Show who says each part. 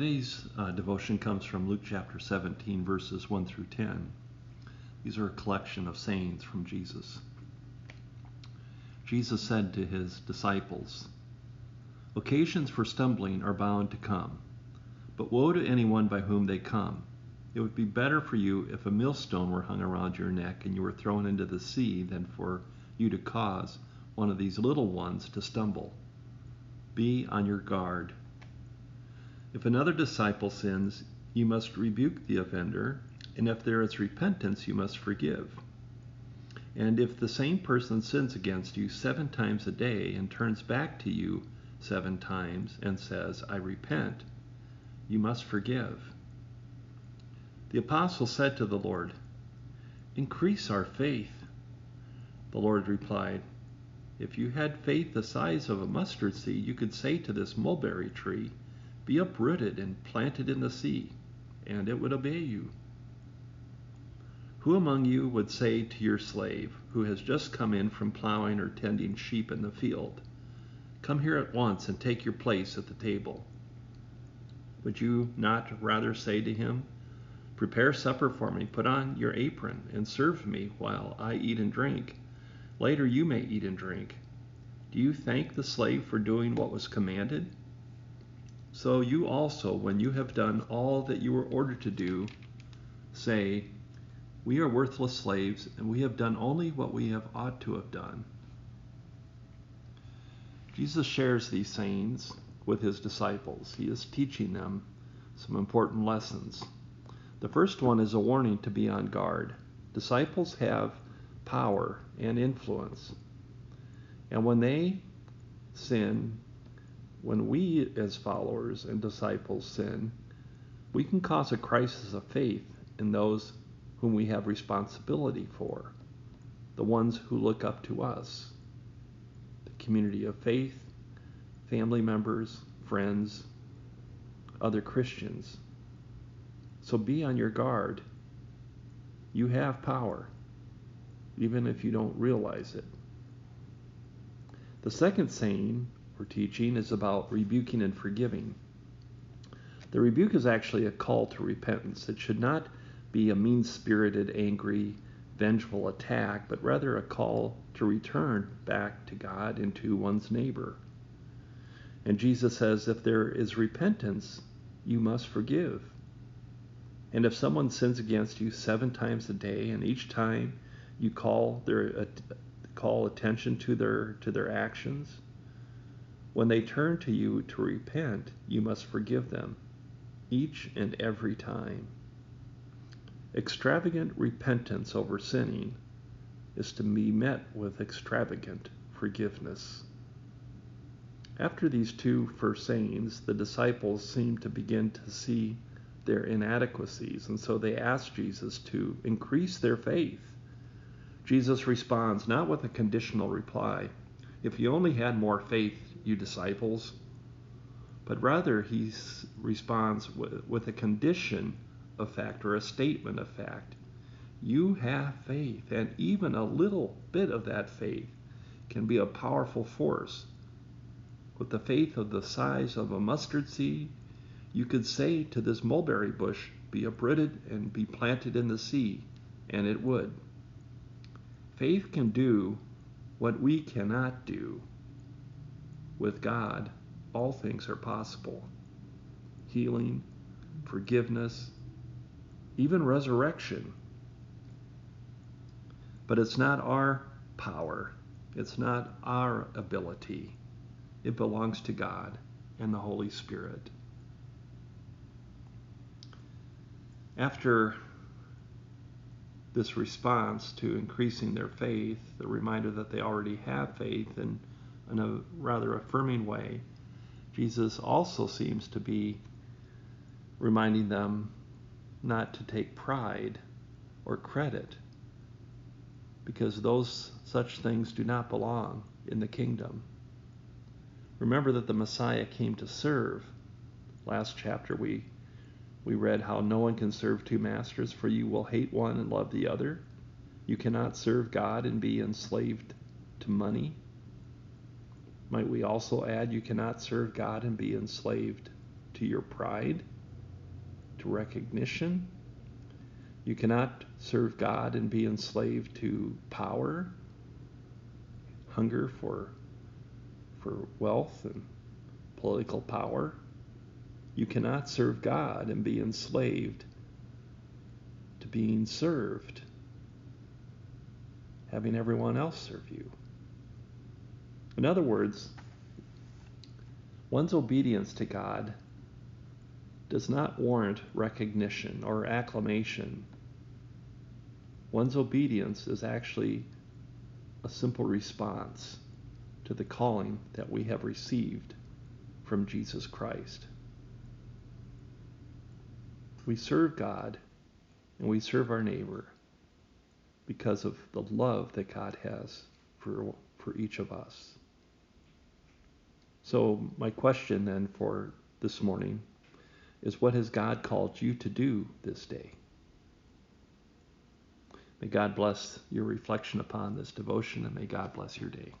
Speaker 1: Today's uh, devotion comes from Luke chapter 17, verses 1 through 10. These are a collection of sayings from Jesus. Jesus said to his disciples, Occasions for stumbling are bound to come, but woe to anyone by whom they come. It would be better for you if a millstone were hung around your neck and you were thrown into the sea than for you to cause one of these little ones to stumble. Be on your guard. If another disciple sins, you must rebuke the offender, and if there is repentance, you must forgive. And if the same person sins against you seven times a day and turns back to you seven times and says, I repent, you must forgive. The apostle said to the Lord, Increase our faith. The Lord replied, If you had faith the size of a mustard seed, you could say to this mulberry tree, be uprooted and planted in the sea, and it would obey you. Who among you would say to your slave, who has just come in from plowing or tending sheep in the field, Come here at once and take your place at the table? Would you not rather say to him, Prepare supper for me, put on your apron, and serve me while I eat and drink? Later you may eat and drink. Do you thank the slave for doing what was commanded? So you also, when you have done all that you were ordered to do, say, We are worthless slaves, and we have done only what we have ought to have done. Jesus shares these sayings with his disciples. He is teaching them some important lessons. The first one is a warning to be on guard. Disciples have power and influence. And when they sin, when we as followers and disciples sin, we can cause a crisis of faith in those whom we have responsibility for, the ones who look up to us, the community of faith, family members, friends, other Christians. So be on your guard. You have power, even if you don't realize it. The second saying or teaching is about rebuking and forgiving. The rebuke is actually a call to repentance. It should not be a mean spirited, angry, vengeful attack, but rather a call to return back to God and to one's neighbor. And Jesus says, if there is repentance, you must forgive. And if someone sins against you seven times a day, and each time you call their call attention to their to their actions, when they turn to you to repent, you must forgive them each and every time. Extravagant repentance over sinning is to be met with extravagant forgiveness. After these two first sayings, the disciples seem to begin to see their inadequacies, and so they ask Jesus to increase their faith. Jesus responds not with a conditional reply. If you only had more faith, you disciples, but rather he responds with, with a condition of fact or a statement of fact. You have faith, and even a little bit of that faith can be a powerful force. With the faith of the size of a mustard seed, you could say to this mulberry bush, Be uprooted and be planted in the sea, and it would. Faith can do what we cannot do. With God, all things are possible healing, forgiveness, even resurrection. But it's not our power, it's not our ability. It belongs to God and the Holy Spirit. After this response to increasing their faith, the reminder that they already have faith, and in a rather affirming way, Jesus also seems to be reminding them not to take pride or credit because those such things do not belong in the kingdom. Remember that the Messiah came to serve. Last chapter we we read how no one can serve two masters for you will hate one and love the other. You cannot serve God and be enslaved to money. Might we also add, you cannot serve God and be enslaved to your pride, to recognition. You cannot serve God and be enslaved to power, hunger for, for wealth and political power. You cannot serve God and be enslaved to being served, having everyone else serve you. In other words, one's obedience to God does not warrant recognition or acclamation. One's obedience is actually a simple response to the calling that we have received from Jesus Christ. We serve God and we serve our neighbor because of the love that God has for, for each of us. So, my question then for this morning is what has God called you to do this day? May God bless your reflection upon this devotion and may God bless your day.